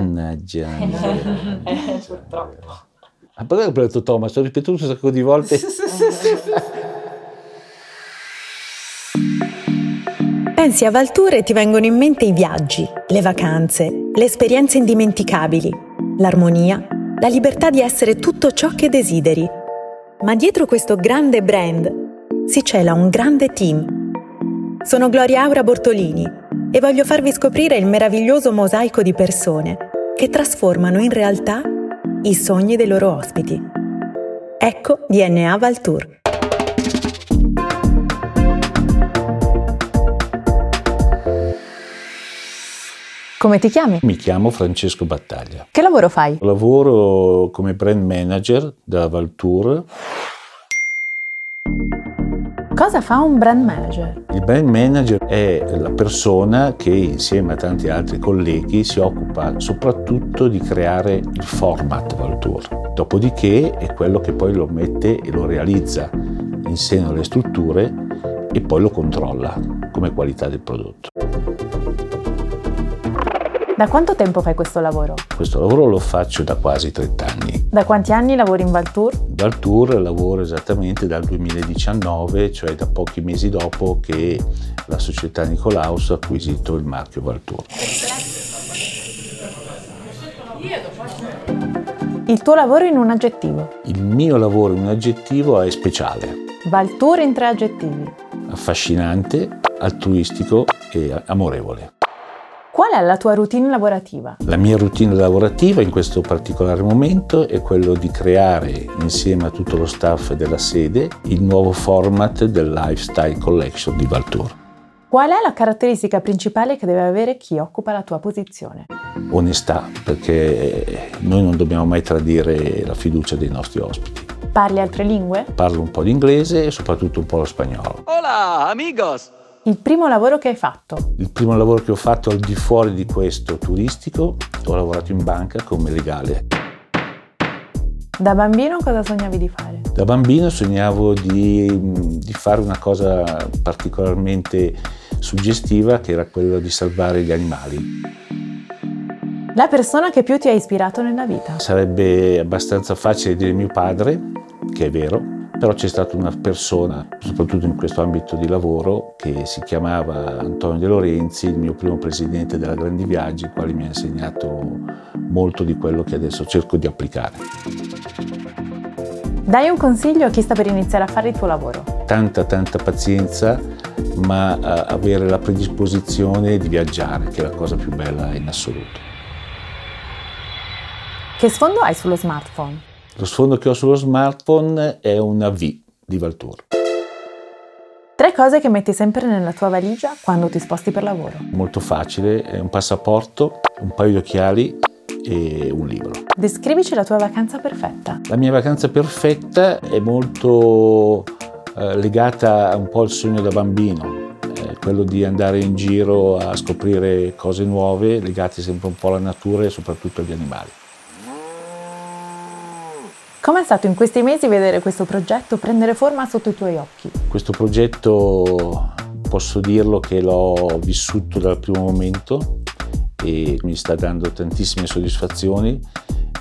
Mannaggia. Eh, purtroppo. Ma perché ho detto Thomas? Ho ripetuto un sacco di volte. Pensi a Valtour e ti vengono in mente i viaggi, le vacanze, le esperienze indimenticabili, l'armonia, la libertà di essere tutto ciò che desideri. Ma dietro questo grande brand si cela un grande team. Sono Gloria Aura Bortolini e voglio farvi scoprire il meraviglioso mosaico di persone che trasformano in realtà i sogni dei loro ospiti. Ecco DNA Valtour. Come ti chiami? Mi chiamo Francesco Battaglia. Che lavoro fai? Lavoro come brand manager da Valtour. Cosa fa un brand manager? Il brand manager è la persona che insieme a tanti altri colleghi si occupa soprattutto di creare il format Valtour. Dopodiché è quello che poi lo mette e lo realizza in seno alle strutture e poi lo controlla come qualità del prodotto. Da quanto tempo fai questo lavoro? Questo lavoro lo faccio da quasi 30 anni. Da quanti anni lavori in Valtour? Valtour lavoro esattamente dal 2019, cioè da pochi mesi dopo che la società Nicolaus ha acquisito il marchio Valtour. Il tuo lavoro in un aggettivo. Il mio lavoro in un aggettivo è speciale, Valtour in tre aggettivi. affascinante, altruistico e amorevole. Qual è la tua routine lavorativa? La mia routine lavorativa in questo particolare momento è quello di creare insieme a tutto lo staff della sede il nuovo format del Lifestyle Collection di Valtour. Qual è la caratteristica principale che deve avere chi occupa la tua posizione? Onestà, perché noi non dobbiamo mai tradire la fiducia dei nostri ospiti. Parli altre lingue? Parlo un po' di inglese e soprattutto un po' lo spagnolo. Hola, amigos. Il primo lavoro che hai fatto? Il primo lavoro che ho fatto al di fuori di questo turistico, ho lavorato in banca come legale. Da bambino cosa sognavi di fare? Da bambino sognavo di, di fare una cosa particolarmente suggestiva che era quella di salvare gli animali. La persona che più ti ha ispirato nella vita? Sarebbe abbastanza facile dire mio padre, che è vero, però c'è stata una persona, soprattutto in questo ambito di lavoro, che si chiamava Antonio De Lorenzi, il mio primo presidente della Grandi Viaggi, il quale mi ha insegnato molto di quello che adesso cerco di applicare. Dai un consiglio a chi sta per iniziare a fare il tuo lavoro. Tanta, tanta pazienza, ma eh, avere la predisposizione di viaggiare, che è la cosa più bella in assoluto. Che sfondo hai sullo smartphone? Lo sfondo che ho sullo smartphone è una V di Valtour. Tre cose che metti sempre nella tua valigia quando ti sposti per lavoro. Molto facile, un passaporto, un paio di occhiali e un libro. Descrivici la tua vacanza perfetta. La mia vacanza perfetta è molto eh, legata un po' al sogno da bambino, eh, quello di andare in giro a scoprire cose nuove, legate sempre un po' alla natura e soprattutto agli animali. Com'è stato in questi mesi vedere questo progetto prendere forma sotto i tuoi occhi? Questo progetto posso dirlo che l'ho vissuto dal primo momento e mi sta dando tantissime soddisfazioni,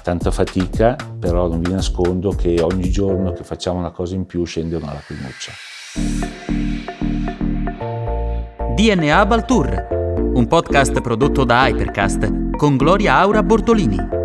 tanta fatica, però non vi nascondo che ogni giorno che facciamo una cosa in più scende una lacrimuccia. DNA Baltour, un podcast prodotto da Hypercast con Gloria Aura Bortolini.